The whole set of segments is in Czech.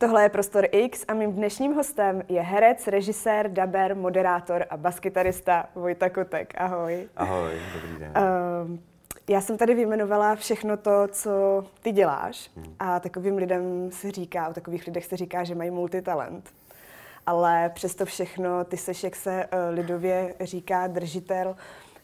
Tohle je Prostor X a mým dnešním hostem je herec, režisér, daber, moderátor a baskytarista Vojta Kotek. Ahoj. Ahoj, dobrý den. Uh, já jsem tady vyjmenovala všechno to, co ty děláš hmm. a takovým lidem se říká, o takových lidech se říká, že mají multitalent. Ale přesto všechno, ty seš, jak se uh, lidově říká, držitel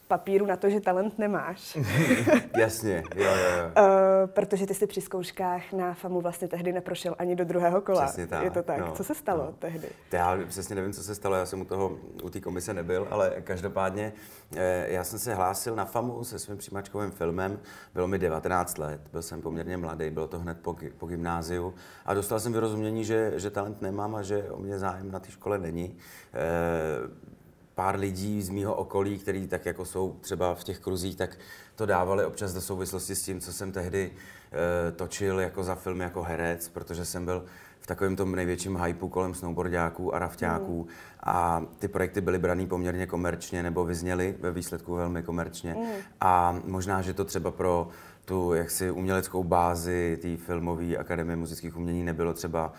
papíru na to, že talent nemáš. Jasně, jo, jo, jo. Uh, protože ty jsi při zkouškách na FAMu vlastně tehdy neprošel ani do druhého kola. Přesně tak. Je to tak. No, co se stalo no. tehdy? Já přesně nevím, co se stalo, já jsem u toho, u té komise nebyl, ale každopádně eh, já jsem se hlásil na FAMu se svým přijímačkovým filmem, bylo mi 19 let, byl jsem poměrně mladý, bylo to hned po, po gymnáziu a dostal jsem vyrozumění, že, že talent nemám a že o mě zájem na té škole není. Eh, pár lidí z mýho okolí, který tak jako jsou třeba v těch kruzích, tak to dávali občas do souvislosti s tím, co jsem tehdy e, točil jako za film jako herec, protože jsem byl v takovém tom největším hypeu kolem snowboardáků a rafťáků mm. a ty projekty byly braný poměrně komerčně nebo vyzněly ve výsledku velmi komerčně mm. a možná, že to třeba pro tu jaksi uměleckou bázi té filmové akademie muzických umění nebylo třeba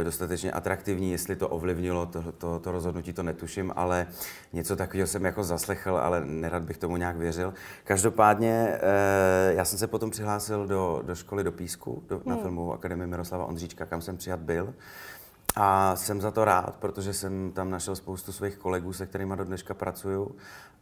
e, dostatečně atraktivní, jestli to ovlivnilo to, to, to rozhodnutí, to netuším, ale něco takového jsem jako zaslechl, ale nerad bych tomu nějak věřil. Každopádně e, já jsem se potom přihlásil do, do školy do Písku, do, hmm. na filmovou akademii Miroslava Ondříčka, kam jsem přijat byl. A jsem za to rád, protože jsem tam našel spoustu svých kolegů, se kterými do dneška pracuju.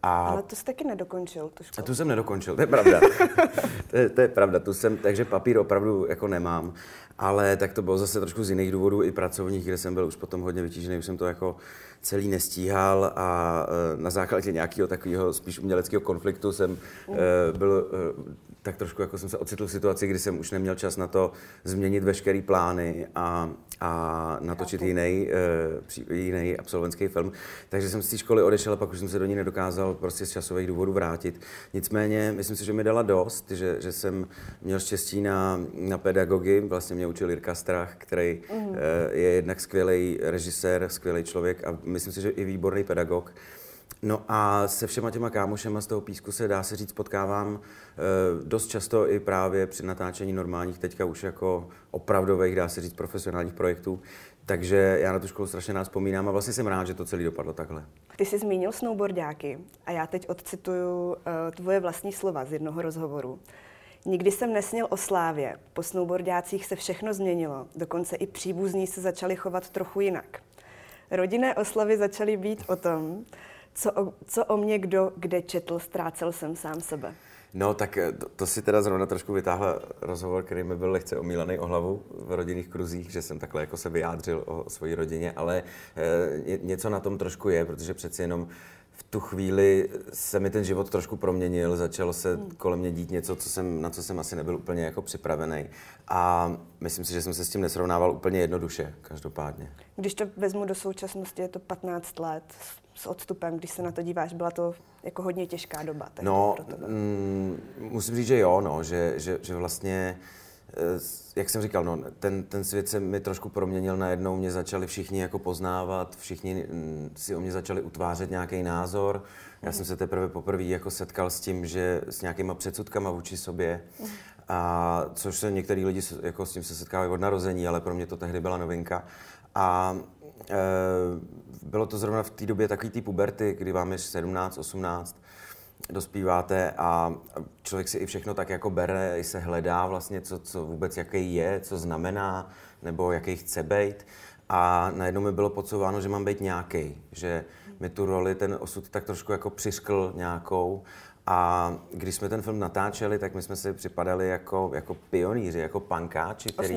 A... Ale to jsi taky nedokončil, tu školu. A tu jsem nedokončil, to je pravda. to, je, to je pravda, tu jsem, takže papír opravdu jako nemám. Ale tak to bylo zase trošku z jiných důvodů, i pracovních, kde jsem byl už potom hodně vytížený, už jsem to jako celý nestíhal a e, na základě nějakého takového spíš uměleckého konfliktu jsem mm. byl e, tak trošku jako jsem se ocitl v situaci, kdy jsem už neměl čas na to změnit veškeré plány a, a natočit jiný, jiný absolventský film. Takže jsem z té školy odešel a pak už jsem se do ní nedokázal prostě z časových důvodů vrátit. Nicméně, myslím si, že mi dala dost, že, že jsem měl štěstí na, na pedagogy. Vlastně mě učil Jirka Strach, který mm. je jednak skvělý režisér, skvělý člověk a myslím si, že i výborný pedagog. No a se všema těma kámošema z toho písku se dá se říct potkávám e, dost často i právě při natáčení normálních, teďka už jako opravdových, dá se říct, profesionálních projektů. Takže já na tu školu strašně nás vzpomínám a vlastně jsem rád, že to celý dopadlo takhle. Ty jsi zmínil snowboardáky a já teď odcituju uh, tvoje vlastní slova z jednoho rozhovoru. Nikdy jsem nesněl o slávě. Po snowboardácích se všechno změnilo. Dokonce i příbuzní se začali chovat trochu jinak. Rodinné oslavy začaly být o tom, co o, co o mě kdo kde četl, ztrácel jsem sám sebe. No, tak eh, to, to si teda zrovna trošku vytáhla rozhovor, který mi byl lehce omílaný o hlavu v rodinných kruzích, že jsem takhle jako se vyjádřil o své rodině, ale e, něco na tom trošku je, protože přeci jenom tu chvíli se mi ten život trošku proměnil, začalo se hmm. kolem mě dít něco, co jsem, na co jsem asi nebyl úplně jako připravený. A myslím si, že jsem se s tím nesrovnával úplně jednoduše, každopádně. Když to vezmu do současnosti, je to 15 let s odstupem, když se na to díváš, byla to jako hodně těžká doba. No, pro tebe. Mm, musím říct, že jo, no, že, že, že vlastně Eh, jak jsem říkal, no, ten, ten svět se mi trošku proměnil najednou, mě začali všichni jako poznávat, všichni mm, si o mě začali utvářet nějaký názor. Já jsem se teprve poprvé jako setkal s tím, že s nějakýma předsudkama vůči sobě, a což se některý lidi jako s tím se setkávají od narození, ale pro mě to tehdy byla novinka. A e, bylo to zrovna v té době takový ty puberty, kdy vám je 17, 18, dospíváte a člověk si i všechno tak jako bere, i se hledá vlastně, co, co vůbec jaký je, co znamená, nebo jaký chce být. A najednou mi bylo podsouváno, že mám být nějaký, že mi tu roli ten osud tak trošku jako přiskl nějakou. A když jsme ten film natáčeli, tak my jsme si připadali jako, jako pionýři, jako pankáči, který,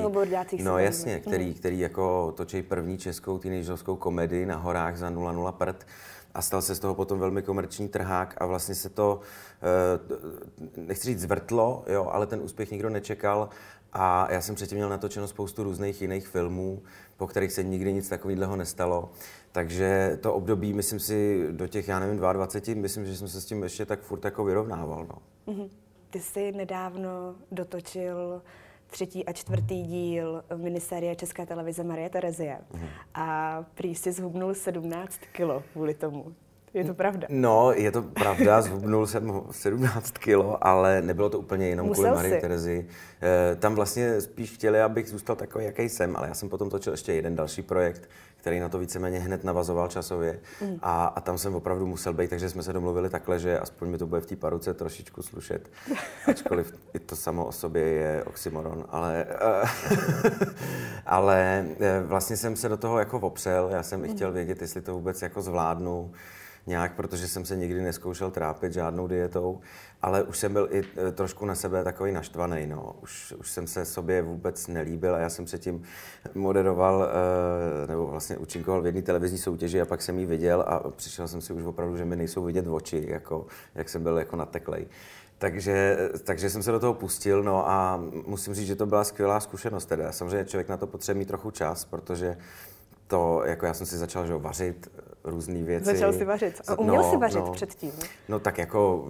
no jasně, který, hmm. který jako točí první českou teenagerskou komedii na horách za 0,0 prd a stal se z toho potom velmi komerční trhák a vlastně se to, eh, nechci říct zvrtlo, jo, ale ten úspěch nikdo nečekal a já jsem předtím měl natočeno spoustu různých jiných filmů, po kterých se nikdy nic takového nestalo. Takže to období, myslím si, do těch, já nevím, 22, myslím, že jsem se s tím ještě tak furt jako vyrovnával. No. Mm-hmm. Ty jsi nedávno dotočil třetí a čtvrtý díl minisérie České televize Marie Terezie. Mm. A prý si zhubnul 17 kilo kvůli tomu. Je to pravda? No, je to pravda, zhubnul jsem 17 kilo, ale nebylo to úplně jenom Musel kvůli Marie. Terezi. E, tam vlastně spíš chtěli, abych zůstal takový, jaký jsem, ale já jsem potom točil ještě jeden další projekt, který na to víceméně hned navazoval časově. Mm. a, a tam jsem opravdu musel být, takže jsme se domluvili takhle, že aspoň mi to bude v té paruce trošičku slušet, ačkoliv i to samo o sobě je oxymoron, ale, ale eh, vlastně jsem se do toho jako opřel, já jsem i chtěl vědět, jestli to vůbec jako zvládnu, nějak, protože jsem se nikdy neskoušel trápit žádnou dietou, ale už jsem byl i e, trošku na sebe takový naštvaný, no. Už, už jsem se sobě vůbec nelíbil a já jsem se tím moderoval, e, nebo vlastně účinkoval v jedné televizní soutěži a pak jsem ji viděl a přišel jsem si už opravdu, že mi nejsou vidět oči, jako, jak jsem byl jako nateklej. Takže, takže jsem se do toho pustil, no a musím říct, že to byla skvělá zkušenost teda. Samozřejmě člověk na to potřebuje mít trochu čas, protože to, jako já jsem si začal že, vařit různé věci. Začal si vařit. A uměl no, si vařit no, předtím? No tak jako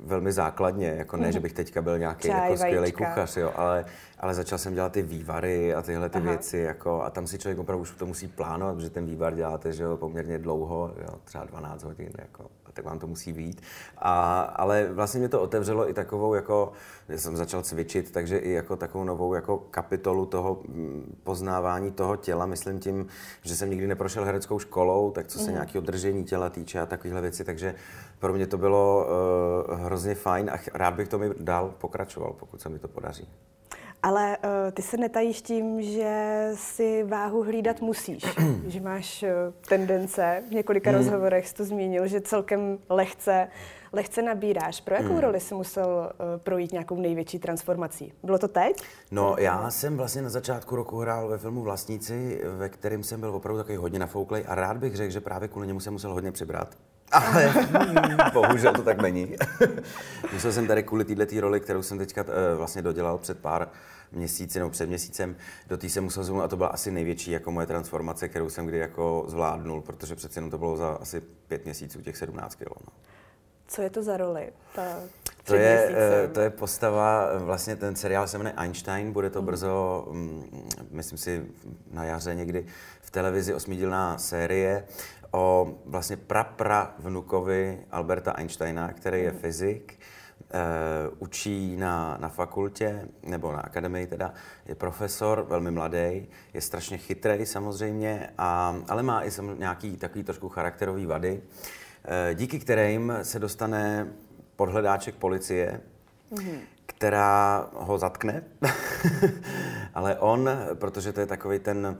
velmi základně, jako ne, mm. že bych teďka byl nějaký jako skvělý kuchař, jo, ale, ale začal jsem dělat ty vývary a tyhle ty Aha. věci, jako, a tam si člověk opravdu už to musí plánovat, protože ten vývar děláte, že jo, poměrně dlouho, jo, třeba 12 hodin, jako, tak vám to musí být. A, ale vlastně mě to otevřelo i takovou, jako, že jsem začal cvičit, takže i jako takovou novou jako kapitolu toho mm, poznávání toho těla, myslím tím, že jsem nikdy neprošel hereckou školou, tak co se mm. nějakého držení těla týče a takovéhle věci, takže pro mě to bylo uh, hrozně fajn a rád bych to mi dál pokračoval, pokud se mi to podaří. Ale uh, ty se netajíš tím, že si váhu hlídat musíš, že máš uh, tendence, v několika hmm. rozhovorech jsi to zmínil, že celkem lehce, lehce nabíráš. Pro jakou hmm. roli jsi musel uh, projít nějakou největší transformací? Bylo to teď? No, já jsem vlastně na začátku roku hrál ve filmu Vlastníci, ve kterém jsem byl opravdu takový hodně nafouklej a rád bych řekl, že právě kvůli němu jsem musel hodně přibrat. Ale bohužel to tak není. Musel jsem tady kvůli této roli, kterou jsem teďka uh, vlastně dodělal před pár měsíci nebo před měsícem, do té jsem musel zvolit a to byla asi největší jako moje transformace, kterou jsem kdy jako zvládnul, protože přece jenom to bylo za asi pět měsíců, těch 17 kg. No. Co je to za roli? Ta to je, eh, to je postava, vlastně ten seriál se jmenuje Einstein, bude to mm. brzo, mm, myslím si, na jaře někdy v televizi osmidílná série o vlastně prapra vnukovi Alberta Einsteina, který je mm. fyzik, Uh, učí na, na fakultě, nebo na akademii teda, je profesor, velmi mladý, je strašně chytrý samozřejmě, a, ale má i sam nějaký takový trošku charakterový vady, uh, díky kterým se dostane podhledáček policie, mm-hmm. která ho zatkne, ale on, protože to je takový ten,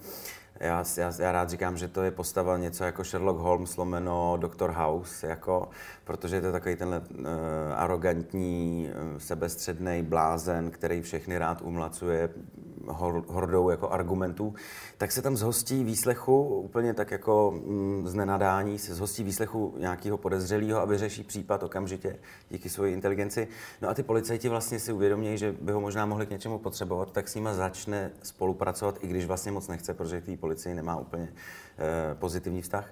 já, já, já rád říkám, že to je postava něco jako Sherlock Holmes lomeno Dr. House, jako, protože to je takový tenhle uh, arrogantní, uh, sebestředný blázen, který všechny rád umlacuje hor, hordou jako argumentů, tak se tam zhostí výslechu, úplně tak jako mm, z nenadání, se zhostí výslechu nějakého podezřelého a vyřeší případ okamžitě díky své inteligenci. No a ty policajti vlastně si uvědomí, že by ho možná mohli k něčemu potřebovat, tak s nima začne spolupracovat, i když vlastně moc nechce, protože k policii nemá úplně pozitivní vztah.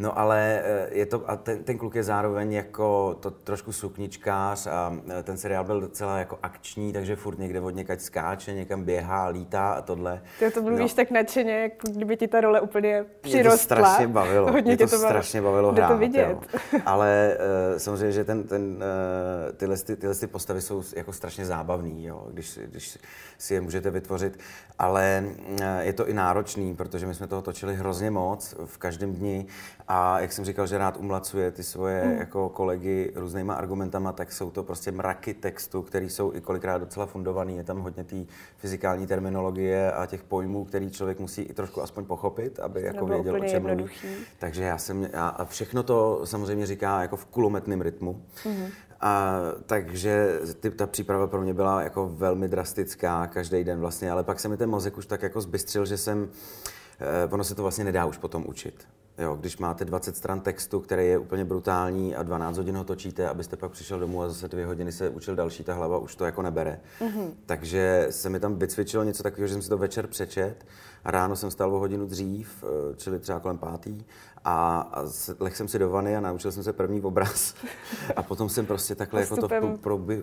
No ale eh, je to, a ten, ten kluk je zároveň jako to trošku sukničkář a eh, ten seriál byl docela jako akční, takže furt někde od někať skáče, někam běhá, lítá a tohle. Ty to mluvíš no. tak nadšeně, jako kdyby ti ta role úplně přirostla. Mě to strašně bavilo. Hodně mě to, to strašně bavilo hrát. to vidět. Jo. Ale uh, samozřejmě, že ten, ten, uh, tyhle, ty, tyhle ty postavy jsou jako strašně zábavný, jo, když, když si je můžete vytvořit. Ale uh, je to i náročný, protože my jsme toho točili hrozně moc moc v každém dni a jak jsem říkal, že rád umlacuje ty svoje mm. jako kolegy různýma argumentama, tak jsou to prostě mraky textu, které jsou i kolikrát docela fundovaný. Je tam hodně té fyzikální terminologie a těch pojmů, který člověk musí i trošku aspoň pochopit, aby jako věděl, o čem mluví. Takže já jsem, já, a všechno to samozřejmě říká jako v kulometném rytmu. Mm. A, takže ty, ta příprava pro mě byla jako velmi drastická každý den vlastně, ale pak se mi ten mozek už tak jako zbystřil, že jsem ono se to vlastně nedá už potom učit. Jo, když máte 20 stran textu, který je úplně brutální a 12 hodin ho točíte, abyste pak přišel domů a zase dvě hodiny se učil další, ta hlava už to jako nebere. Mm-hmm. Takže se mi tam vycvičilo něco takového, že jsem si to večer přečet ráno jsem stal o hodinu dřív, eh, čili třeba kolem pátý a, a leh jsem si do vany a naučil jsem se první obraz. A potom jsem prostě takhle jako to v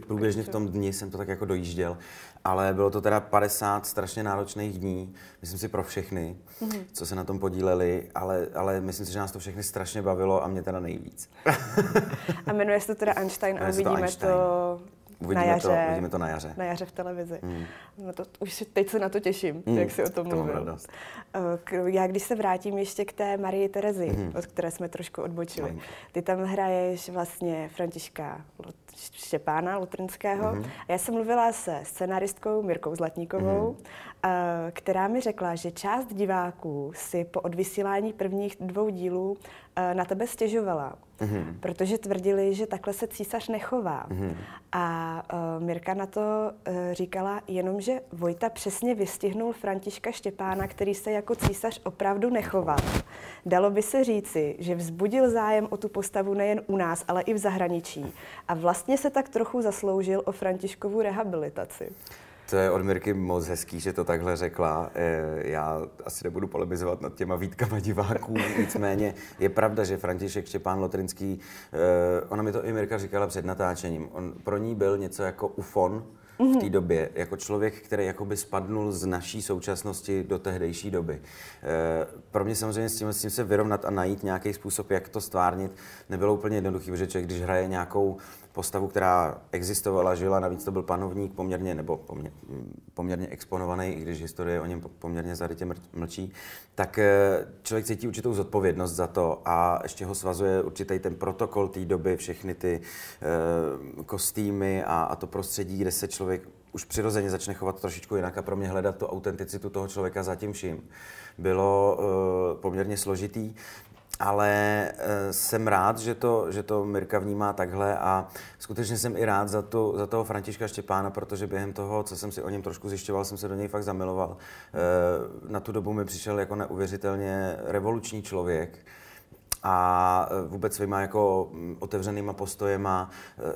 průběžně v tom dni jsem to tak jako dojížděl. Ale bylo to teda 50 strašně náročných dní, myslím si pro všechny, mm-hmm. co se na tom podíleli, ale, ale myslím si, že nás to všechny strašně bavilo a mě teda nejvíc. a jmenuje se to teda Einstein a uvidíme to, Einstein. to Uvidíme, na jaře, to, uvidíme to na jaře. Na jaře v televizi. Mm. No to, už teď se na to těším, mm. jak si o tom mluvil. Eh, já když se vrátím ještě k té Marii Terezi, mm. od které jsme trošku odbočili. Mm. Ty tam hraješ vlastně Františka Štěpána Lutrnského. Mm. A já jsem mluvila se scenaristkou Mirkou Zlatníkovou, mm. Která mi řekla, že část diváků si po odvysílání prvních dvou dílů na tebe stěžovala, mm-hmm. protože tvrdili, že takhle se císař nechová. Mm-hmm. A uh, Mirka na to uh, říkala jenom, že Vojta přesně vystihnul Františka Štěpána, který se jako císař opravdu nechoval. Dalo by se říci, že vzbudil zájem o tu postavu nejen u nás, ale i v zahraničí. A vlastně se tak trochu zasloužil o Františkovu rehabilitaci. To je od Mirky moc hezký, že to takhle řekla. Eh, já asi nebudu polemizovat nad těma výtkama diváků, nicméně je pravda, že František Štěpán Lotrinský, eh, ona mi to i Mirka říkala před natáčením, on pro ní byl něco jako ufon, v té mhm. době, jako člověk, který jakoby spadnul z naší současnosti do tehdejší doby. E, pro mě samozřejmě s tím, s tím se vyrovnat a najít nějaký způsob, jak to stvárnit, nebylo úplně jednoduchý, protože člověk, když hraje nějakou postavu, která existovala, žila, navíc to byl panovník poměrně, nebo poměrně, poměrně exponovaný, i když historie o něm poměrně zarytě mlčí, tak eh, člověk cítí určitou zodpovědnost za to a ještě ho svazuje určitý ten protokol té doby, všechny ty e, kostýmy a, a to prostředí, kde se člověk už přirozeně začne chovat trošičku jinak a pro mě hledat tu autenticitu toho člověka za tím vším bylo e, poměrně složitý ale e, jsem rád, že to, že to Mirka vnímá takhle a skutečně jsem i rád za, to, za toho Františka Štěpána, protože během toho, co jsem si o něm trošku zjišťoval, jsem se do něj fakt zamiloval. E, na tu dobu mi přišel jako neuvěřitelně revoluční člověk, a e, vůbec svýma jako otevřenýma postojema,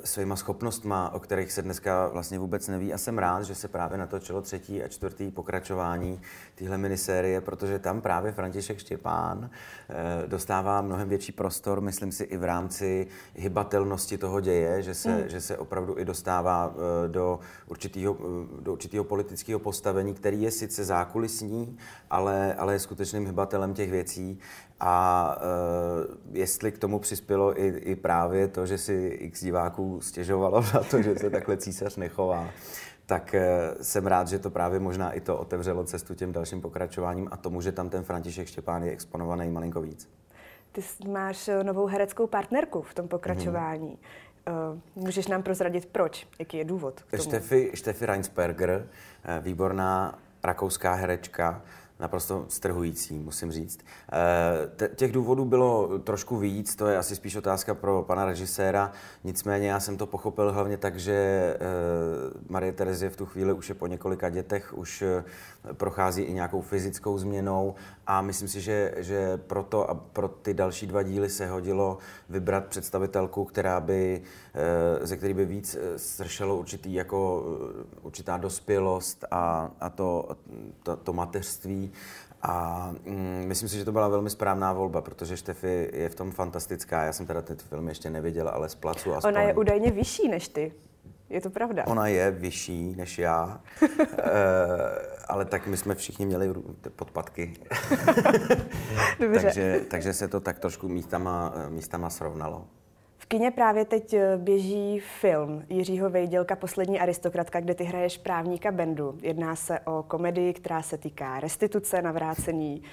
e, svýma schopnostma, o kterých se dneska vlastně vůbec neví. A jsem rád, že se právě natočilo třetí a čtvrtý pokračování téhle minisérie, protože tam právě František Štěpán e, dostává mnohem větší prostor, myslím si, i v rámci hybatelnosti toho děje, že se, mm. že se opravdu i dostává do určitého, do určitého politického postavení, který je sice zákulisní, ale, ale je skutečným hybatelem těch věcí a uh, jestli k tomu přispělo i, i právě to, že si x diváků stěžovalo na to, že se takhle císař nechová, tak uh, jsem rád, že to právě možná i to otevřelo cestu těm dalším pokračováním a tomu, že tam ten František Štěpán je exponovaný malinko víc. Ty máš eh, novou hereckou partnerku v tom pokračování. Mm-hmm. Uh, můžeš nám prozradit proč? Jaký je důvod k tomu? Steffi, Steffi Reinsberger, výborná rakouská herečka, naprosto strhující, musím říct. Eh, těch důvodů bylo trošku víc, to je asi spíš otázka pro pana režiséra, nicméně já jsem to pochopil hlavně tak, že eh, Marie Terezie v tu chvíli už je po několika dětech, už eh, prochází i nějakou fyzickou změnou a myslím si, že, že proto a pro ty další dva díly se hodilo vybrat představitelku, která by, ze který by víc sršelo určitý, jako, určitá dospělost a, a to, to, to mateřství, a mm, myslím si, že to byla velmi správná volba, protože Štefy je v tom fantastická. Já jsem teda ten film ještě neviděl, ale z placu aspoň. Ona je údajně vyšší než ty. Je to pravda? Ona je vyšší než já, e, ale tak my jsme všichni měli podpadky. Dobře. takže, takže se to tak trošku místama, místama srovnalo kině právě teď eh, běží film Jiřího Vejdělka Poslední aristokratka, kde ty hraješ právníka Bendu. Jedná se o komedii, která se týká restituce, navrácení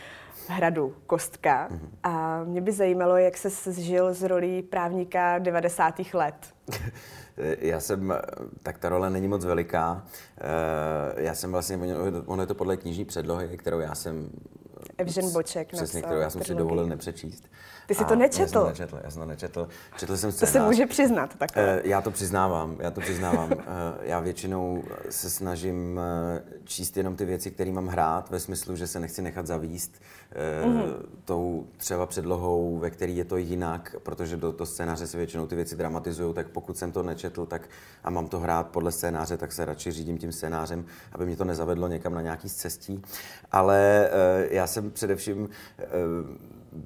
hradu Kostka. Mm-hmm. A mě by zajímalo, jak se zžil z rolí právníka 90. let. Já jsem, tak ta role není moc veliká. Eh, já jsem vlastně, ono je to podle knižní předlohy, kterou já jsem Evžen Boček Přesně, kterou já jsem si dovolil nepřečíst. Ty jsi to nečetl? Já jsem to nečetl, já jsem to nečetl. Četl jsem scénář. To se může přiznat takhle. Eh, já to přiznávám, já to přiznávám. Eh, já většinou se snažím eh, číst jenom ty věci, které mám hrát, ve smyslu, že se nechci nechat zavíst mm-hmm. tou třeba předlohou, ve který je to jinak, protože do toho scénáře se většinou ty věci dramatizují, tak pokud jsem to nečetl tak a mám to hrát podle scénáře, tak se radši řídím tím scénářem, aby mě to nezavedlo někam na nějaký cestí. Ale já jsem především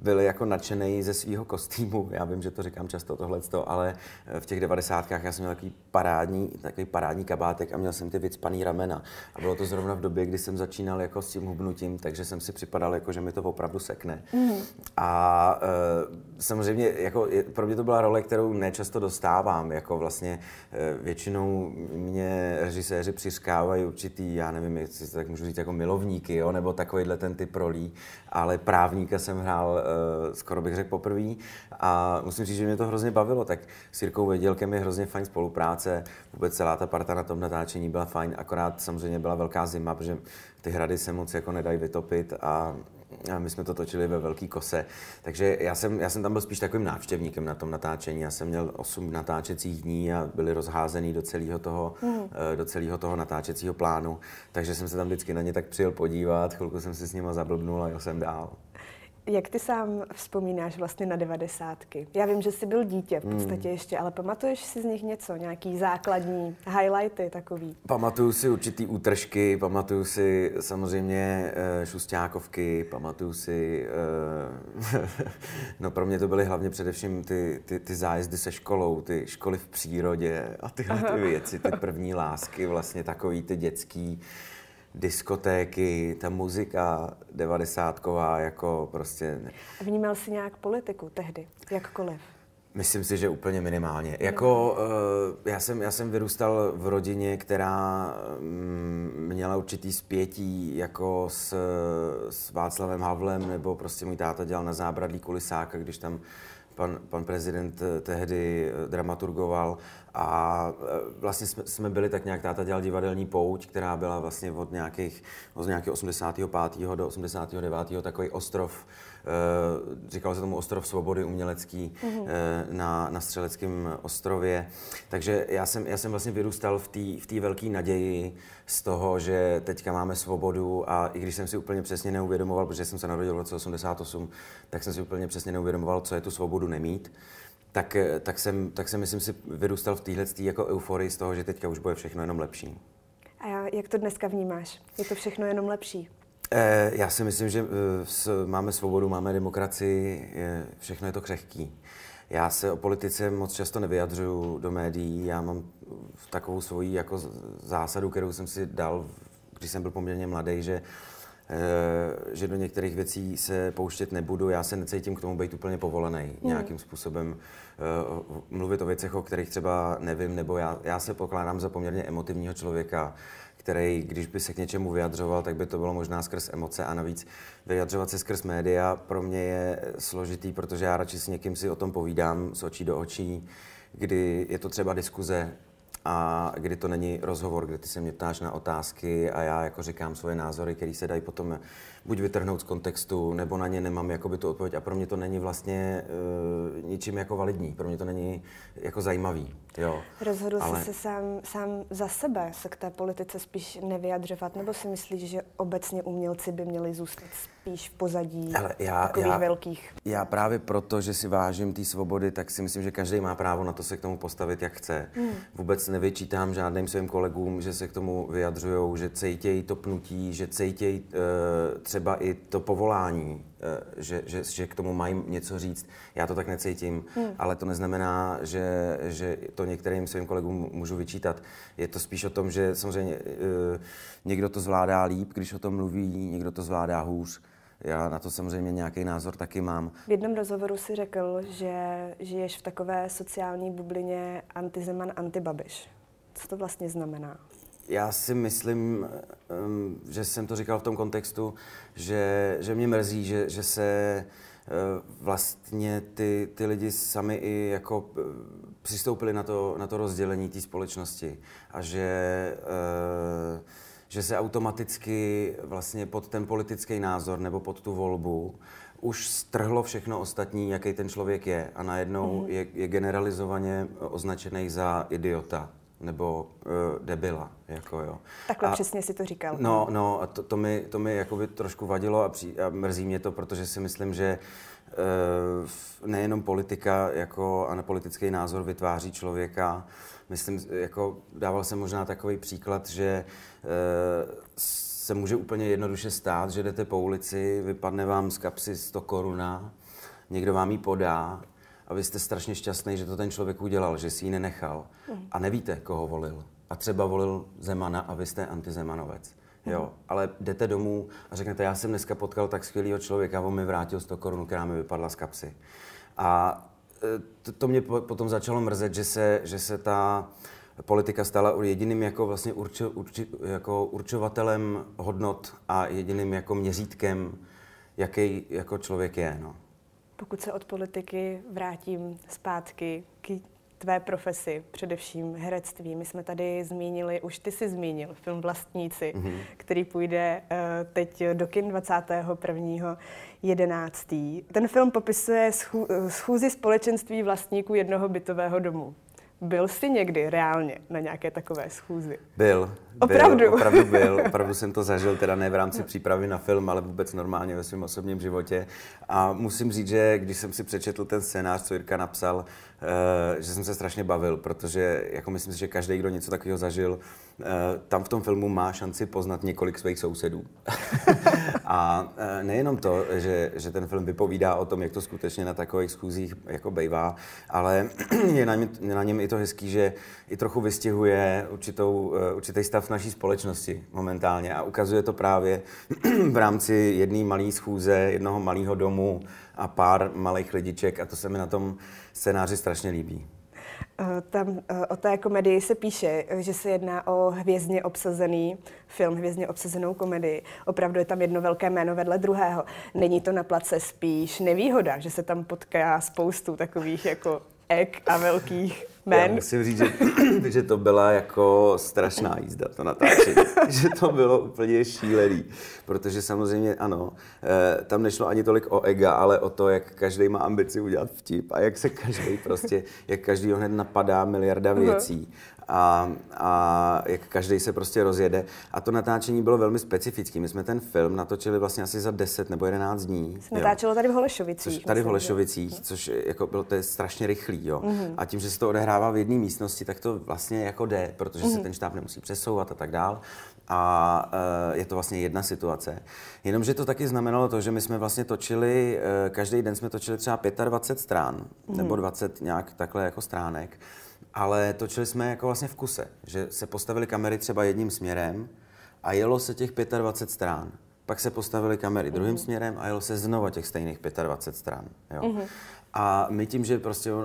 byl jako nadšený ze svého kostýmu. Já vím, že to říkám často tohle, ale v těch devadesátkách já jsem měl takový parádní, takový parádní kabátek a měl jsem ty vycpaný ramena. A bylo to zrovna v době, kdy jsem začínal jako s tím hubnutím, takže jsem si připadal, jako, že mi to opravdu sekne. Mm. A e, samozřejmě jako, pro mě to byla role, kterou nečasto dostávám. Jako vlastně e, většinou mě režiséři přiřkávají určitý, já nevím, jestli tak můžu říct, jako milovníky, jo, nebo takovýhle ten typ rolí, ale právníka jsem hrál skoro bych řekl poprvé a musím říct, že mě to hrozně bavilo, tak s Jirkou Vědělkem je hrozně fajn spolupráce, vůbec celá ta parta na tom natáčení byla fajn, akorát samozřejmě byla velká zima, protože ty hrady se moc jako nedají vytopit a a my jsme to točili ve Velký kose. Takže já jsem, já jsem tam byl spíš takovým návštěvníkem na tom natáčení. Já jsem měl osm natáčecích dní a byly rozházený do celého toho, mm. do celého toho natáčecího plánu. Takže jsem se tam vždycky na ně tak přijel podívat, chvilku jsem si s nima zablbnul a jel jsem dál. Jak ty sám vzpomínáš vlastně na devadesátky? Já vím, že jsi byl dítě v podstatě hmm. ještě, ale pamatuješ si z nich něco, nějaký základní highlighty takový? Pamatuju si určitý útržky, pamatuju si samozřejmě uh, šustákovky, pamatuju si, uh, no pro mě to byly hlavně především ty, ty, ty zájezdy se školou, ty školy v přírodě a tyhle ty věci, ty první lásky, vlastně takový ty dětský, diskotéky, ta muzika devadesátková, jako prostě... A vnímal jsi nějak politiku tehdy, jakkoliv? Myslím si, že úplně minimálně. Jako, uh, já, jsem, já jsem vyrůstal v rodině, která um, měla určitý spětí jako s, s Václavem Havlem, nebo prostě můj táta dělal na zábradlí kulisáka, když tam pan, pan prezident eh, tehdy eh, dramaturgoval a eh, vlastně jsme, jsme byli tak nějak, táta dělal divadelní pouť, která byla vlastně od nějakých, od nějakého 85. do 89. takový ostrov, říkalo se tomu Ostrov svobody umělecký mm-hmm. na, na Střeleckém ostrově. Takže já jsem, já jsem vlastně vyrůstal v té v velké naději z toho, že teďka máme svobodu a i když jsem si úplně přesně neuvědomoval, protože jsem se narodil v roce 88, tak jsem si úplně přesně neuvědomoval, co je tu svobodu nemít tak, eh, tak, jsem, tak jsem, myslím si, vyrůstal v téhle jako euforii z toho, že teďka už bude všechno jenom lepší. A jak to dneska vnímáš? Je to všechno jenom lepší? Eh, já si myslím, že eh, máme svobodu, máme demokracii, všechno je to křehký. Já se o politice moc často nevyjadřuju do médií. Já mám takovou svoji jako zásadu, kterou jsem si dal, když jsem byl poměrně mladý, že eh, že do některých věcí se pouštět nebudu. Já se necítím k tomu být úplně povolený mm. nějakým způsobem mluvit o věcech, o kterých třeba nevím, nebo já, já se pokládám za poměrně emotivního člověka který, když by se k něčemu vyjadřoval, tak by to bylo možná skrz emoce a navíc vyjadřovat se skrz média pro mě je složitý, protože já radši s někým si o tom povídám z očí do očí, kdy je to třeba diskuze a kdy to není rozhovor, kde ty se mě ptáš na otázky a já jako říkám svoje názory, které se dají potom buď vytrhnout z kontextu, nebo na ně nemám jakoby tu odpověď a pro mě to není vlastně uh, ničím jako validní, pro mě to není jako zajímavý. Jo. Rozhodl Ale... jsi se sám, sám za sebe se k té politice spíš nevyjadřovat, nebo si myslíš, že obecně umělci by měli zůstat spíš v pozadí Ale já, takových já, velkých? Já právě proto, že si vážím té svobody, tak si myslím, že každý má právo na to se k tomu postavit, jak chce. Hmm. Vůbec nevyčítám žádným svým kolegům, že se k tomu vyjadřují, že cejtějí to pnutí, že cejtějí uh, třeba i to povolání, eh, že, že, že k tomu mají něco říct. Já to tak necítím, hmm. ale to neznamená, že, že to některým svým kolegům můžu vyčítat. Je to spíš o tom, že samozřejmě eh, někdo to zvládá líp, když o tom mluví, někdo to zvládá hůř. Já na to samozřejmě nějaký názor taky mám. V jednom rozhovoru si řekl, že žiješ v takové sociální bublině antizeman, antibabiš. Co to vlastně znamená? Já si myslím, že jsem to říkal v tom kontextu, že, že mě mrzí, že, že se e, vlastně ty, ty lidi sami i jako e, přistoupili na to, na to rozdělení té společnosti. A že, e, že se automaticky vlastně pod ten politický názor nebo pod tu volbu už strhlo všechno ostatní, jaký ten člověk je. A najednou mm. je, je generalizovaně označený za idiota nebo uh, debila. Jako, jo. Takhle a, přesně si to říkal. No, no a to, to mi, to mi jakoby trošku vadilo a, při, a mrzí mě to, protože si myslím, že uh, nejenom politika jako, a politický názor vytváří člověka. Myslím, jako dával jsem možná takový příklad, že uh, se může úplně jednoduše stát, že jdete po ulici, vypadne vám z kapsy 100 koruna někdo vám ji podá a vy jste strašně šťastný, že to ten člověk udělal, že si ji nenechal a nevíte, koho volil. A třeba volil Zemana a vy jste antizemanovec. Jo, ale jdete domů a řeknete, já jsem dneska potkal tak skvělého člověka, on mi vrátil 100 korun, která mi vypadla z kapsy. A e, to, to mě potom začalo mrzet, že se, že se ta politika stala jediným jako vlastně určo, urči, jako určovatelem hodnot a jediným jako měřítkem, jaký jako člověk je. No. Pokud se od politiky vrátím zpátky k tvé profesi, především herectví. My jsme tady zmínili, už ty jsi zmínil, film Vlastníci, mm-hmm. který půjde uh, teď do kin 21. 11. Ten film popisuje schů, schůzi společenství vlastníků jednoho bytového domu. Byl jsi někdy reálně na nějaké takové schůzi? Byl. Opravdu? Byl, opravdu byl. Opravdu jsem to zažil, teda ne v rámci přípravy na film, ale vůbec normálně ve svém osobním životě. A musím říct, že když jsem si přečetl ten scénář, co Jirka napsal, Eh, že jsem se strašně bavil, protože jako myslím si, že každý, kdo něco takového zažil, eh, tam v tom filmu má šanci poznat několik svých sousedů. a eh, nejenom to, že, že ten film vypovídá o tom, jak to skutečně na takových schůzích jako bejvá, ale je na, něm, na něm i to hezký, že i trochu vystihuje určitou, určitý stav naší společnosti momentálně a ukazuje to právě v rámci jedné malé schůze, jednoho malého domu, a pár malých lidiček a to se mi na tom scénáři strašně líbí. Eh, tam eh, o té komedii se píše, že se jedná o hvězdně obsazený film, hvězdně obsazenou komedii. Opravdu je tam jedno velké jméno vedle druhého. Není to na place spíš nevýhoda, že se tam potká spoustu takových jako ek a velkých men. Já musím říct, že, že to byla jako strašná jízda, to natáčení. že to bylo úplně šílený. Protože samozřejmě, ano, eh, tam nešlo ani tolik o ega, ale o to, jak každý má ambici udělat vtip a jak se každý prostě, jak každý hned napadá miliarda věcí a, a jak každý se prostě rozjede. A to natáčení bylo velmi specifické. My jsme ten film natočili vlastně asi za 10 nebo 11 dní. Se natáčelo tady v Holešovicích. Což tady v Holešovicích, což jako bylo to je strašně rychlý. Jo. Mm-hmm. A tím, že se to odehrává v jedné místnosti, tak to vlastně jako jde, protože mm-hmm. se mhm. ten štáb nemusí přesouvat a tak dál. A uh, je to vlastně jedna situace. Jenomže to taky znamenalo to, že my jsme vlastně točili, uh, každý den jsme točili třeba 25 strán, mm-hmm. nebo 20 nějak takhle jako stránek ale točili jsme jako vlastně v kuse, že se postavili kamery třeba jedním směrem a jelo se těch 25 strán. Pak se postavili kamery mm-hmm. druhým směrem a jelo se znova těch stejných 25 stran. Jo. Mm-hmm. A my tím, že prostě uh,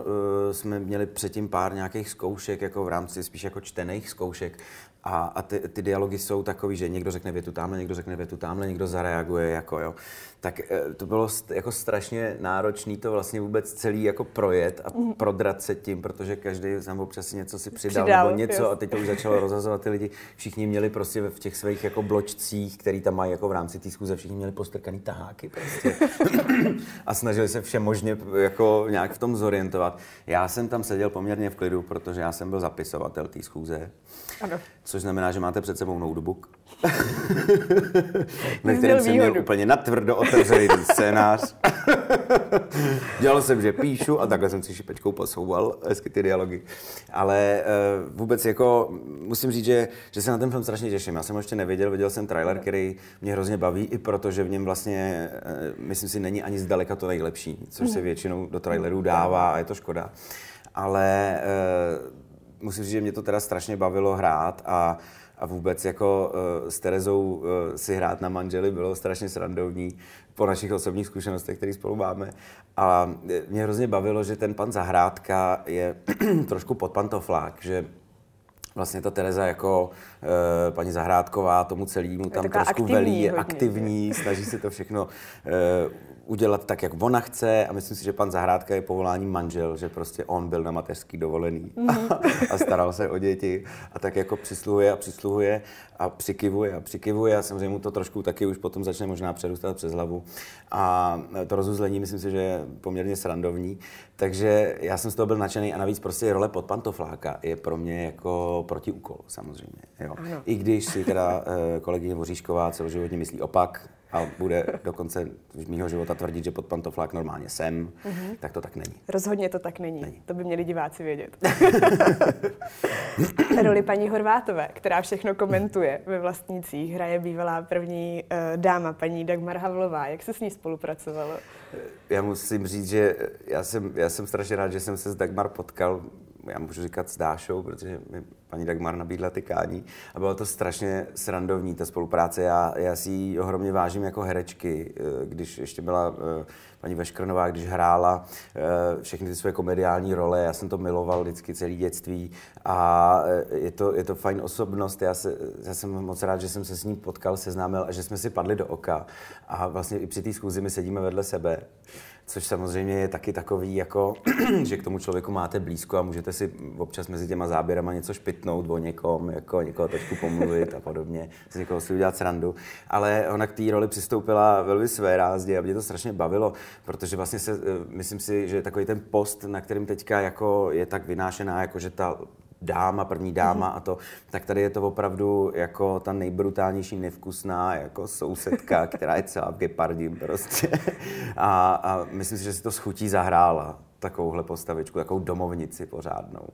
jsme měli předtím pár nějakých zkoušek, jako v rámci spíš jako čtených zkoušek, a, a ty, ty dialogy jsou takový, že někdo řekne větu tamhle, někdo řekne větu tamhle, někdo zareaguje, jako jo. Tak eh, to bylo jako strašně náročný to vlastně vůbec celý jako projet a mm. prodrat se tím, protože každý tam občas něco si přidal, přidal nebo něco jasný. a teď to už začalo rozhazovat ty lidi. Všichni měli prostě v těch svých jako bločcích, který tam mají jako v rámci té schůze, všichni měli postrkaný taháky prostě. a snažili se vše možně jako nějak v tom zorientovat. Já jsem tam seděl poměrně v klidu, protože já jsem byl zapisovatel té schůze. Ano. Což znamená, že máte před sebou notebook, na kterém jsem měl úplně natvrdo otevřený ten scénář. Dělal jsem, že píšu a takhle jsem si šipečkou posouval hezky ty dialogy. Ale uh, vůbec jako musím říct, že, že se na ten film strašně těším. Já jsem ho ještě neviděl, viděl jsem trailer, který mě hrozně baví, i protože v něm vlastně, uh, myslím si, není ani zdaleka to nejlepší, což se mhm. většinou do trailerů dává a je to škoda. Ale uh, musím říct, že mě to teda strašně bavilo hrát a, a vůbec jako uh, s Terezou uh, si hrát na manželi bylo strašně srandovní po našich osobních zkušenostech, které spolu máme. A mě hrozně bavilo, že ten pan Zahrádka je trošku podpantoflák, že vlastně ta Tereza jako uh, paní Zahrádková tomu celému tam trošku aktivní, velí, je aktivní, snaží se to všechno uh, udělat tak, jak ona chce. A myslím si, že pan Zahrádka je povolání manžel, že prostě on byl na mateřský dovolený mm-hmm. a staral se o děti a tak jako přisluhuje a přisluhuje a přikivuje a přikivuje. A samozřejmě mu to trošku taky už potom začne možná přerůstat přes hlavu. A to rozuzlení myslím si, že je poměrně srandovní, takže já jsem z toho byl nadšený a navíc prostě role pod pantofláka je pro mě jako protiúkol samozřejmě. Jo. I když si teda eh, kolegyně Voříšková celoživotně myslí opak, a bude do konce mýho života tvrdit, že pod pantoflák normálně jsem, mm-hmm. tak to tak není. Rozhodně to tak není. není. To by měli diváci vědět. Roli paní Horvátové, která všechno komentuje ve vlastnících, hraje bývalá první uh, dáma, paní Dagmar Havlová. Jak se s ní spolupracovalo? Já musím říct, že já jsem, já jsem strašně rád, že jsem se s Dagmar potkal já můžu říkat s Dášou, protože mi paní Dagmar nabídla tykání a bylo to strašně srandovní, ta spolupráce. Já, já si ji ohromně vážím jako herečky, eh, když ještě byla eh, paní Veškrnová, když hrála eh, všechny ty své komediální role, já jsem to miloval vždycky celý dětství. A je to, je to fajn osobnost, já, se, já jsem moc rád, že jsem se s ní potkal, seznámil a že jsme si padli do oka. A vlastně i při té schůzi my sedíme vedle sebe což samozřejmě je taky takový, jako, že k tomu člověku máte blízko a můžete si občas mezi těma záběrama něco špitnout o někom, jako někoho trošku pomluvit a podobně, si někoho si udělat srandu. Ale ona k té roli přistoupila velmi své rázdě a mě to strašně bavilo, protože vlastně se, eh, myslím si, že takový ten post, na kterým teďka jako je tak vynášená, jako že ta dáma, první dáma mm-hmm. a to, tak tady je to opravdu jako ta nejbrutálnější nevkusná jako sousedka, která je celá v gepardím prostě. A, a myslím si, že si to schutí zahrála takovouhle postavičku, takovou domovnici pořádnou.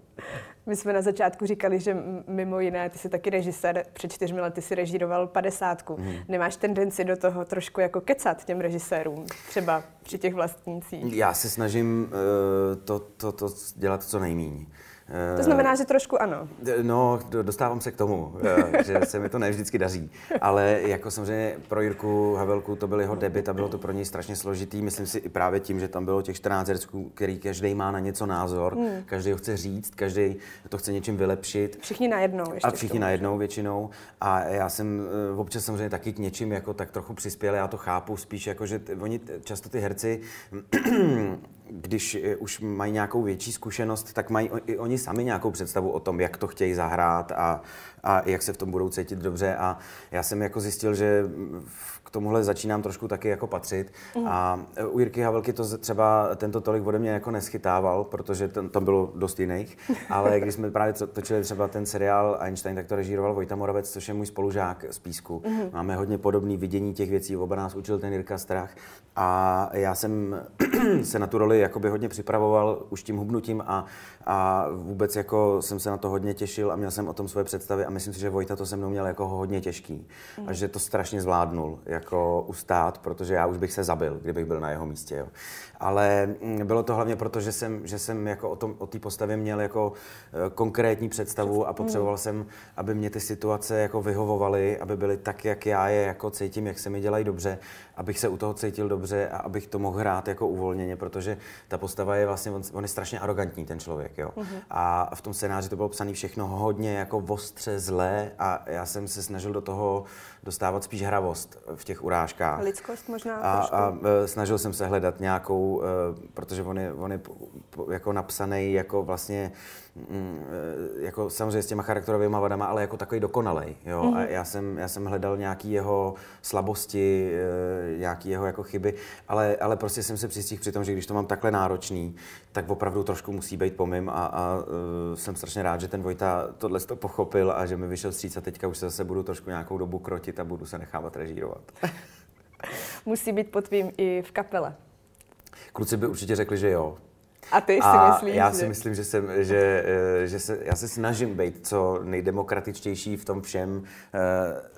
My jsme na začátku říkali, že mimo jiné, ty jsi taky režisér, před čtyřmi lety si režíroval padesátku. Hmm. Nemáš tendenci do toho trošku jako kecat těm režisérům, třeba při těch vlastnících? Já se snažím uh, to, to, to dělat co nejméně. To znamená, že trošku ano. No, dostávám se k tomu, eh, že se mi to ne vždycky daří. Ale jako samozřejmě pro Jirku Havelku to byl jeho debit a bylo to pro něj strašně složitý. Myslím si i právě tím, že tam bylo těch 14 herců, který každý má na něco názor, hmm. každý ho chce říct, každý to chce něčím vylepšit. Všichni najednou. Ještě a všichni najednou většinou. A já jsem eh, občas samozřejmě taky k něčím jako tak trochu přispěl, já to chápu spíš jako, že oni často ty herci když eh, už mají nějakou větší zkušenost, tak mají i oni sami nějakou představu o tom, jak to chtějí zahrát a, a jak se v tom budou cítit dobře. A já jsem jako zjistil, že k tomuhle začínám trošku taky jako patřit. Mm. A u Jirky Havelky to třeba tento tolik ode mě jako neschytával, protože ten, tam bylo dost jiných. Ale když jsme právě točili třeba ten seriál Einstein, tak to režíroval Vojta Moravec, což je můj spolužák z Písku. Mm. Máme hodně podobný vidění těch věcí, oba nás učil ten Jirka Strach. A já jsem se na tu roli jakoby hodně připravoval už tím hubnutím a, a vůbec jako jsem se na to hodně těšil a měl jsem o tom svoje představy a myslím si, že Vojta to se mnou měl jako hodně těžký mm. a že to strašně zvládnul jako ustát, protože já už bych se zabil, kdybych byl na jeho místě. Jo. Ale mm, bylo to hlavně proto, že jsem, že jsem jako o, tom, o té postavě měl jako e, konkrétní představu a potřeboval mm. jsem, aby mě ty situace jako vyhovovaly, aby byly tak, jak já je jako cítím, jak se mi dělají dobře, abych se u toho cítil dobře a abych to mohl hrát jako uvolněně, protože ta postava je vlastně, on, on je strašně arrogantní ten člověk, jo. Mm-hmm. A v tom scénáři to bylo psané všechno hodně jako ostře zlé a já jsem se snažil do toho dostávat spíš hravost v těch urážkách. Lidskost možná a, a e, snažil jsem se hledat nějakou, e, protože on je, on je jako napsaný jako vlastně jako samozřejmě s těma charakterovými vadama, ale jako takový dokonalej. Jo? Mm-hmm. A mhm. já jsem, já jsem hledal nějaký jeho slabosti, eh, nějaký jeho jako chyby, ale, ale prostě jsem se přistihl při tom, že když to mám takhle náročný, tak opravdu trošku musí být pomým a, a uh, jsem strašně rád, že ten Vojta tohle to pochopil a že mi vyšel stříc a teďka už se zase budu trošku nějakou dobu krotit a budu se nechávat režírovat. musí být pod tvým i v kapele. Kluci by určitě řekli, že jo. A ty si a myslíš, já si že... myslím, že, jsem, že, eh, že se, já se snažím být co nejdemokratičtější v tom všem. Eh,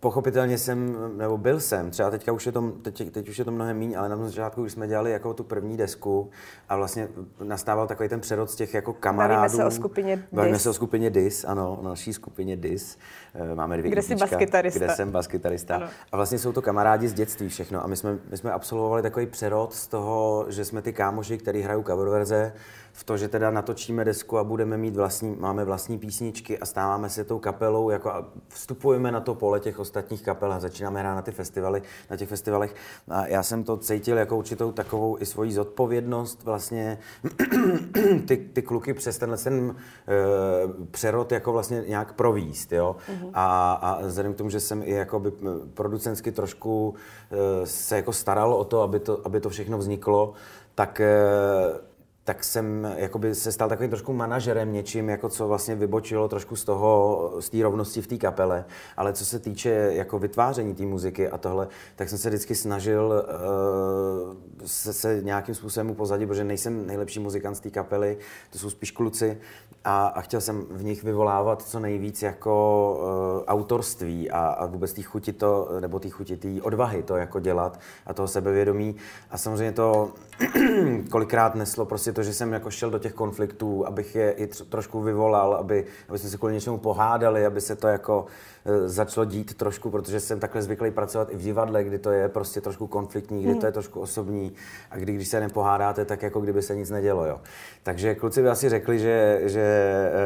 Pochopitelně jsem, nebo byl jsem, třeba teďka už je to, teď, teď už je to mnohem méně, ale na začátku, když jsme dělali jako tu první desku a vlastně nastával takový ten přerod z těch jako kamarádů. Bavíme se o skupině DIS. Bavíme se o skupině DIS, ano, o naší skupině DIS. Eh, máme dvě Kde jsi baskytarista. Kde jsem baskytarista. Ano. A vlastně jsou to kamarádi z dětství všechno. A my jsme, my jsme absolvovali takový přerod z toho, že jsme ty kámoši, který hrajou cover verze, v to, že teda natočíme desku a budeme mít vlastní, máme vlastní písničky a stáváme se tou kapelou, jako a vstupujeme na to pole těch ostatních kapel a začínáme hrát na ty festivaly, na těch festivalech. A já jsem to cítil jako určitou takovou i svoji zodpovědnost vlastně ty, ty kluky přes tenhle ten e, přerod jako vlastně nějak províst, jo. Mm-hmm. A, a vzhledem k tomu, že jsem i jako by producensky trošku e, se jako staral o to, aby to, aby to všechno vzniklo, tak e, tak jsem jakoby se stal takovým trošku manažerem něčím, jako co vlastně vybočilo trošku z toho, z té rovnosti v té kapele. Ale co se týče jako vytváření té muziky a tohle, tak jsem se vždycky snažil uh, se, se nějakým způsobem upozadit, protože nejsem nejlepší muzikant z té kapely, to jsou spíš kluci a, a chtěl jsem v nich vyvolávat co nejvíc jako uh, autorství a, a vůbec té chuti to, nebo té chuti té odvahy to jako dělat a toho sebevědomí. A samozřejmě to kolikrát neslo prostě to, že jsem jako šel do těch konfliktů, abych je i trošku vyvolal, aby, aby jsme se kvůli něčemu pohádali, aby se to jako e, začalo dít trošku, protože jsem takhle zvyklý pracovat i v divadle, kdy to je prostě trošku konfliktní, kdy to je hmm. trošku osobní a kdy, když se nepohádáte, tak jako kdyby se nic nedělo, jo. Takže kluci by asi řekli, že, že, e,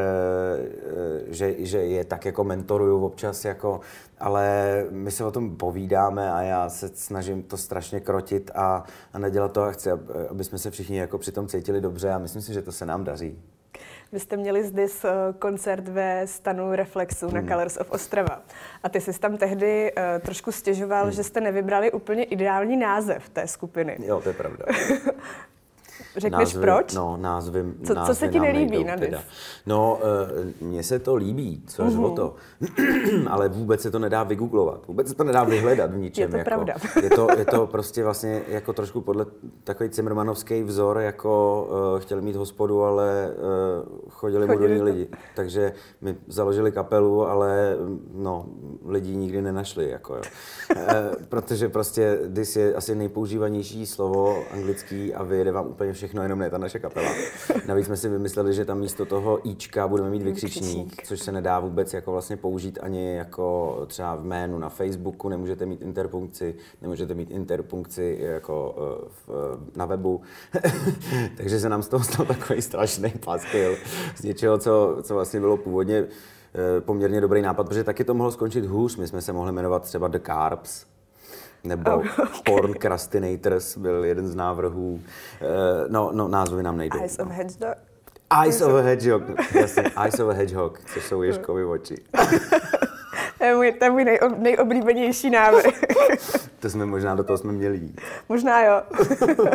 e, že, že je tak jako mentoruju občas, jako, ale my se o tom povídáme a já se snažím to strašně krotit a, a nedělat to a chci, aby jsme se všichni jako přitom cítili dobře a myslím si, že to se nám daří. Vy jste měli zde eh, koncert ve stanu Reflexu hmm. na Colors of Ostrava. A ty jsi tam tehdy uh, trošku stěžoval, hmm. že jste nevybrali úplně ideální název té skupiny. Jo, to je pravda. Řekneš názvy, proč? No, názvy, co, názvy co se ti nelíbí na teda. No, uh, mně se to líbí, co mm-hmm. o to. Ale vůbec se to nedá vygooglovat. Vůbec se to nedá vyhledat v ničem. Je to jako. pravda. je, to, je to prostě vlastně jako trošku podle takový cimrmanovský vzor, jako uh, chtěli mít hospodu, ale uh, chodili, chodili moderní lidi. Takže my založili kapelu, ale no, lidi nikdy nenašli. Jako, jo. protože prostě dis je asi nejpoužívanější slovo anglický a vyjede vám úplně všechno, jenom ne ta naše kapela. Navíc jsme si vymysleli, že tam místo toho Ička budeme mít vykřičník, což se nedá vůbec jako vlastně použít ani jako třeba v jménu na Facebooku, nemůžete mít interpunkci, nemůžete mít interpunkci jako eh, v, na webu. Takže se nám z toho stal takový strašný paskil z něčeho, co, co vlastně bylo původně eh, poměrně dobrý nápad, protože taky to mohlo skončit hůř. My jsme se mohli jmenovat třeba The Carbs, nebo oh, okay. Porn Crastinators byl jeden z návrhů. Uh, no, no, názvy nám nejdou. Eyes no. of Hedgehog? Eyes of a Hedgehog, jasně, Eyes of a Hedgehog, což jsou Ježkovi oči. to je můj, to je můj nejob, nejoblíbenější návrh. to jsme možná do toho jsme měli jít. Možná jo.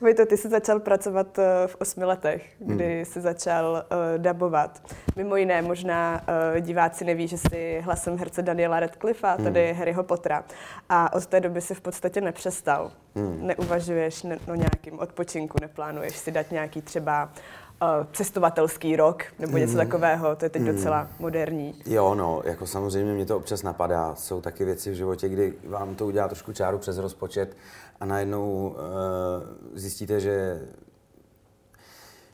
Vojto, ty jsi začal pracovat eh, v osmi letech, kdy hmm. jsi začal uh, dabovat. Mimo jiné, možná uh, diváci neví, že jsi hlasem herce Daniela Radcliffa, hmm. tady Harryho Pottera. A od té doby si v podstatě nepřestal. Hmm. Neuvažuješ ne, o nějakým odpočinku, neplánuješ si dát nějaký třeba uh, cestovatelský rok nebo něco mm. takového, to je teď mm. docela moderní. Jo, no, jako samozřejmě mě to občas napadá. Jsou taky věci v životě, kdy vám to udělá trošku čáru přes rozpočet a najednou uh, zjistíte, že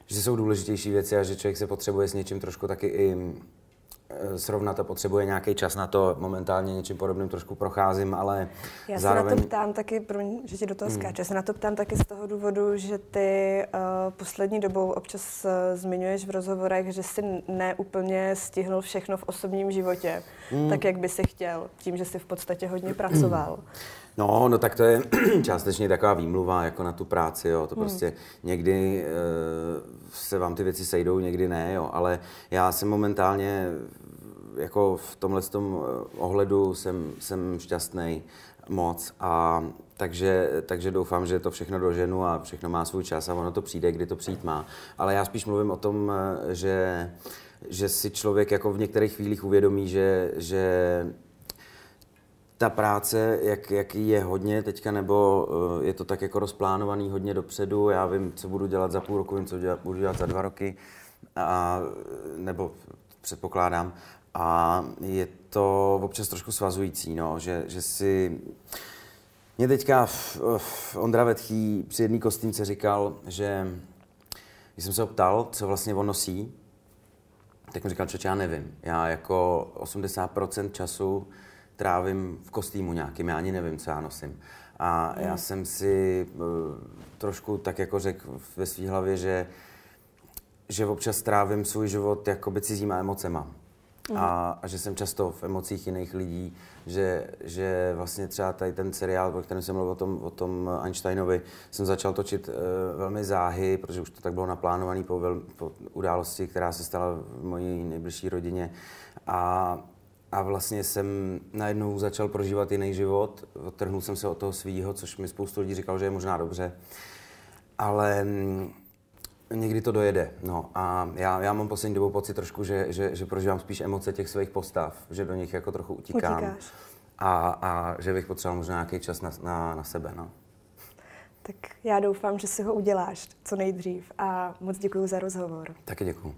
že jsou důležitější věci a že člověk se potřebuje s něčím trošku taky i srovnat a potřebuje nějaký čas na to. Momentálně něčím podobným trošku procházím, ale Já zároveň... se na to ptám taky, promiň, že ti do toho hmm. skáče, se na to ptám taky z toho důvodu, že ty uh, poslední dobou občas uh, zmiňuješ v rozhovorech, že jsi neúplně stihnul všechno v osobním životě, hmm. tak jak by si chtěl, tím, že jsi v podstatě hodně pracoval. No, no tak to je částečně taková výmluva jako na tu práci, jo. To hmm. prostě někdy e, se vám ty věci sejdou, někdy ne, jo. Ale já jsem momentálně jako v tomhle tom eh, ohledu jsem, jsem šťastný moc a takže, takže doufám, že to všechno doženu a všechno má svůj čas a ono to přijde, kdy to přijít má. Ale já spíš mluvím o tom, eh, že, že si člověk jako v některých chvílích uvědomí, že, že ta práce, jak, jak je hodně teďka, nebo uh, je to tak jako rozplánovaný hodně dopředu, já vím, co budu dělat za půl roku, vím, co budu dělat za dva roky, a, nebo předpokládám. A je to občas trošku svazující, no, že, že si... Mě teďka v, v Ondra Vetchý při jedné kostýmce říkal, že když jsem se ho ptal, co vlastně on nosí, tak mi říkal, že já nevím. Já jako 80% času trávím v kostýmu nějakým, já ani nevím, co já nosím. A já hmm. jsem si uh, trošku tak jako řekl ve své hlavě, že, že občas trávím svůj život jakoby cizíma emocema. A, a že jsem často v emocích jiných lidí, že, že vlastně třeba tady ten seriál, o kterém jsem mluvil o tom, o tom Einsteinovi, jsem začal točit uh, velmi záhy, protože už to tak bylo naplánované po, po události, která se stala v mojí nejbližší rodině. A a vlastně jsem najednou začal prožívat jiný život. Odtrhnul jsem se od toho svýho, což mi spoustu lidí říkal, že je možná dobře. Ale mm, Někdy to dojede, no a já, já mám poslední dobou pocit trošku, že, že, že prožívám spíš emoce těch svých postav, že do nich jako trochu utíkám. Utíkáš. A, a že bych potřeboval možná nějaký čas na, na, na sebe, no. Tak já doufám, že si ho uděláš co nejdřív a moc děkuji za rozhovor. Taky děkuji.